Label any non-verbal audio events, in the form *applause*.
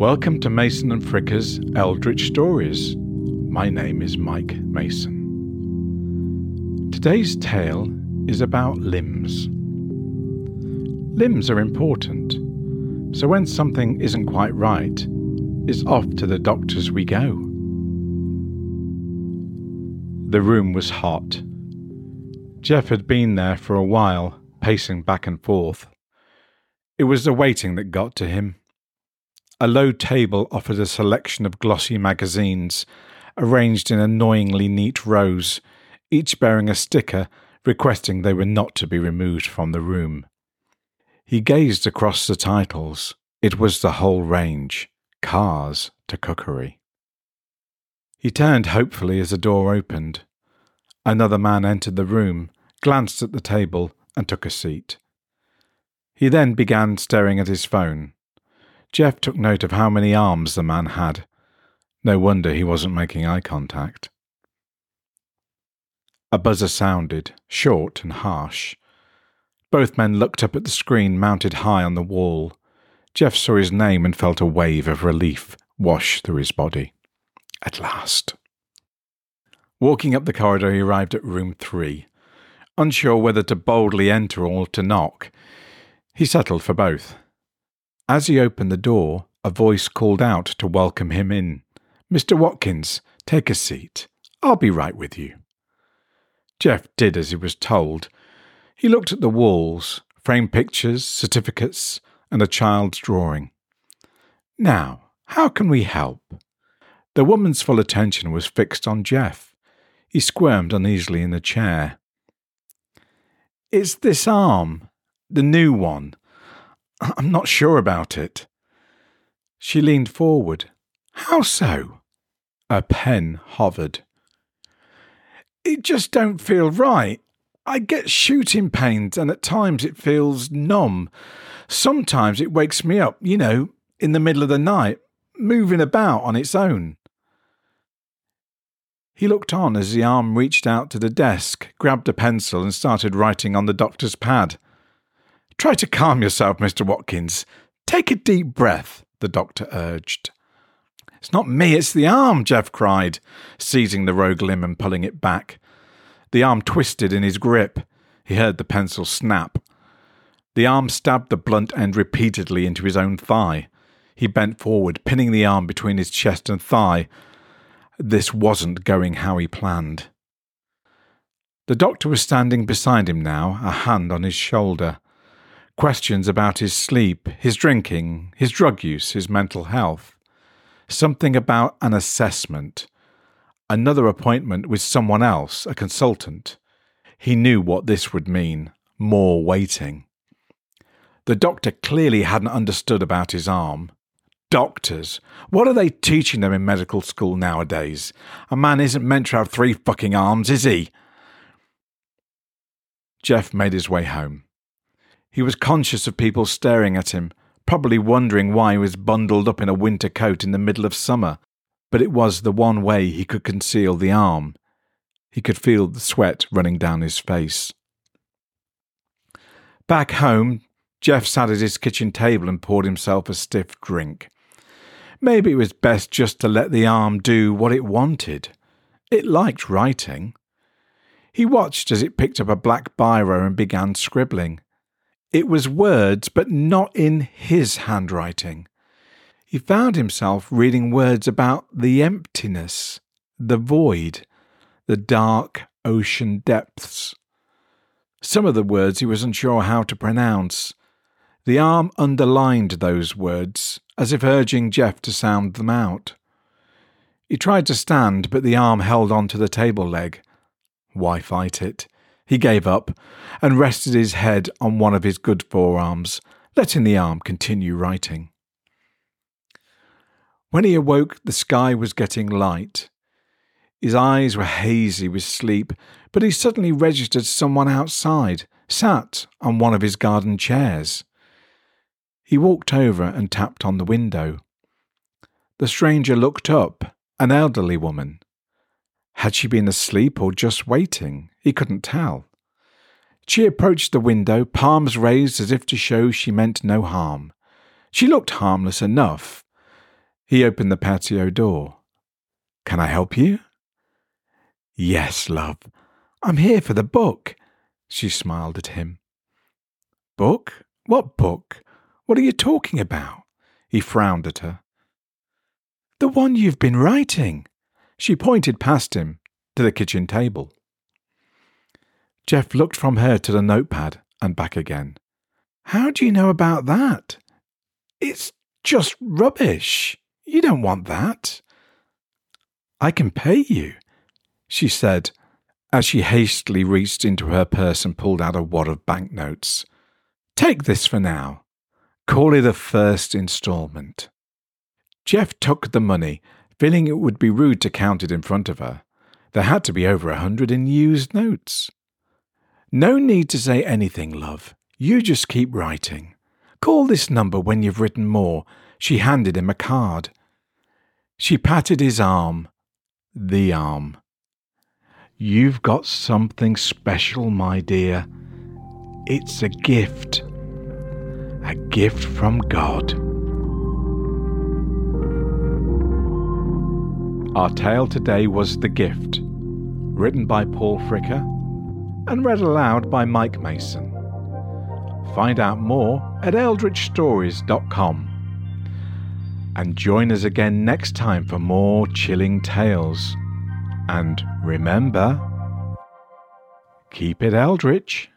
Welcome to Mason and Fricker's Eldritch Stories. My name is Mike Mason. Today's tale is about limbs. Limbs are important, so when something isn't quite right, it's off to the doctors we go. The room was hot. Jeff had been there for a while, pacing back and forth. It was the waiting that got to him. A low table offered a selection of glossy magazines, arranged in annoyingly neat rows, each bearing a sticker requesting they were not to be removed from the room. He gazed across the titles. It was the whole range cars to cookery. He turned hopefully as the door opened. Another man entered the room, glanced at the table, and took a seat. He then began staring at his phone. Jeff took note of how many arms the man had. No wonder he wasn't making eye contact. A buzzer sounded, short and harsh. Both men looked up at the screen mounted high on the wall. Jeff saw his name and felt a wave of relief wash through his body. At last. Walking up the corridor, he arrived at room three. Unsure whether to boldly enter or to knock, he settled for both. As he opened the door, a voice called out to welcome him in. Mr. Watkins, take a seat. I'll be right with you. Jeff did as he was told. He looked at the walls, framed pictures, certificates, and a child's drawing. Now, how can we help? The woman's full attention was fixed on Jeff. He squirmed uneasily in the chair. It's this arm, the new one. *clears throat* I'm not sure about it. She leaned forward. How so? A pen hovered. It just don't feel right. I get shooting pains and at times it feels numb. Sometimes it wakes me up, you know, in the middle of the night, moving about on its own. He looked on as the arm reached out to the desk, grabbed a pencil, and started writing on the doctor's pad. Try to calm yourself, Mr. Watkins. Take a deep breath, the doctor urged. It's not me, it's the arm, Jeff cried, seizing the rogue limb and pulling it back. The arm twisted in his grip. He heard the pencil snap. The arm stabbed the blunt end repeatedly into his own thigh. He bent forward, pinning the arm between his chest and thigh. This wasn't going how he planned. The doctor was standing beside him now, a hand on his shoulder questions about his sleep, his drinking, his drug use, his mental health. Something about an assessment. Another appointment with someone else, a consultant. He knew what this would mean more waiting. The doctor clearly hadn't understood about his arm. Doctors. What are they teaching them in medical school nowadays? A man isn't meant to have three fucking arms, is he? Jeff made his way home. He was conscious of people staring at him, probably wondering why he was bundled up in a winter coat in the middle of summer, but it was the one way he could conceal the arm. He could feel the sweat running down his face. Back home, Jeff sat at his kitchen table and poured himself a stiff drink. Maybe it was best just to let the arm do what it wanted. It liked writing. He watched as it picked up a black biro and began scribbling. It was words, but not in his handwriting. He found himself reading words about the emptiness, the void, the dark ocean depths. Some of the words he was unsure how to pronounce. The arm underlined those words, as if urging Jeff to sound them out. He tried to stand, but the arm held on to the table leg. Why fight it? He gave up and rested his head on one of his good forearms, letting the arm continue writing. When he awoke, the sky was getting light. His eyes were hazy with sleep, but he suddenly registered someone outside, sat on one of his garden chairs. He walked over and tapped on the window. The stranger looked up, an elderly woman. Had she been asleep or just waiting? He couldn't tell. She approached the window, palms raised as if to show she meant no harm. She looked harmless enough. He opened the patio door. Can I help you? Yes, love. I'm here for the book. She smiled at him. Book? What book? What are you talking about? He frowned at her. The one you've been writing. She pointed past him to the kitchen table. Jeff looked from her to the notepad and back again. How do you know about that? It's just rubbish. You don't want that. I can pay you, she said as she hastily reached into her purse and pulled out a wad of banknotes. Take this for now. Call it a first instalment. Jeff took the money, feeling it would be rude to count it in front of her. There had to be over a hundred in used notes. No need to say anything, love. You just keep writing. Call this number when you've written more. She handed him a card. She patted his arm. The arm. You've got something special, my dear. It's a gift. A gift from God. Our tale today was The Gift, written by Paul Fricker and read aloud by Mike Mason. Find out more at eldritchstories.com. And join us again next time for more chilling tales. And remember, keep it eldritch.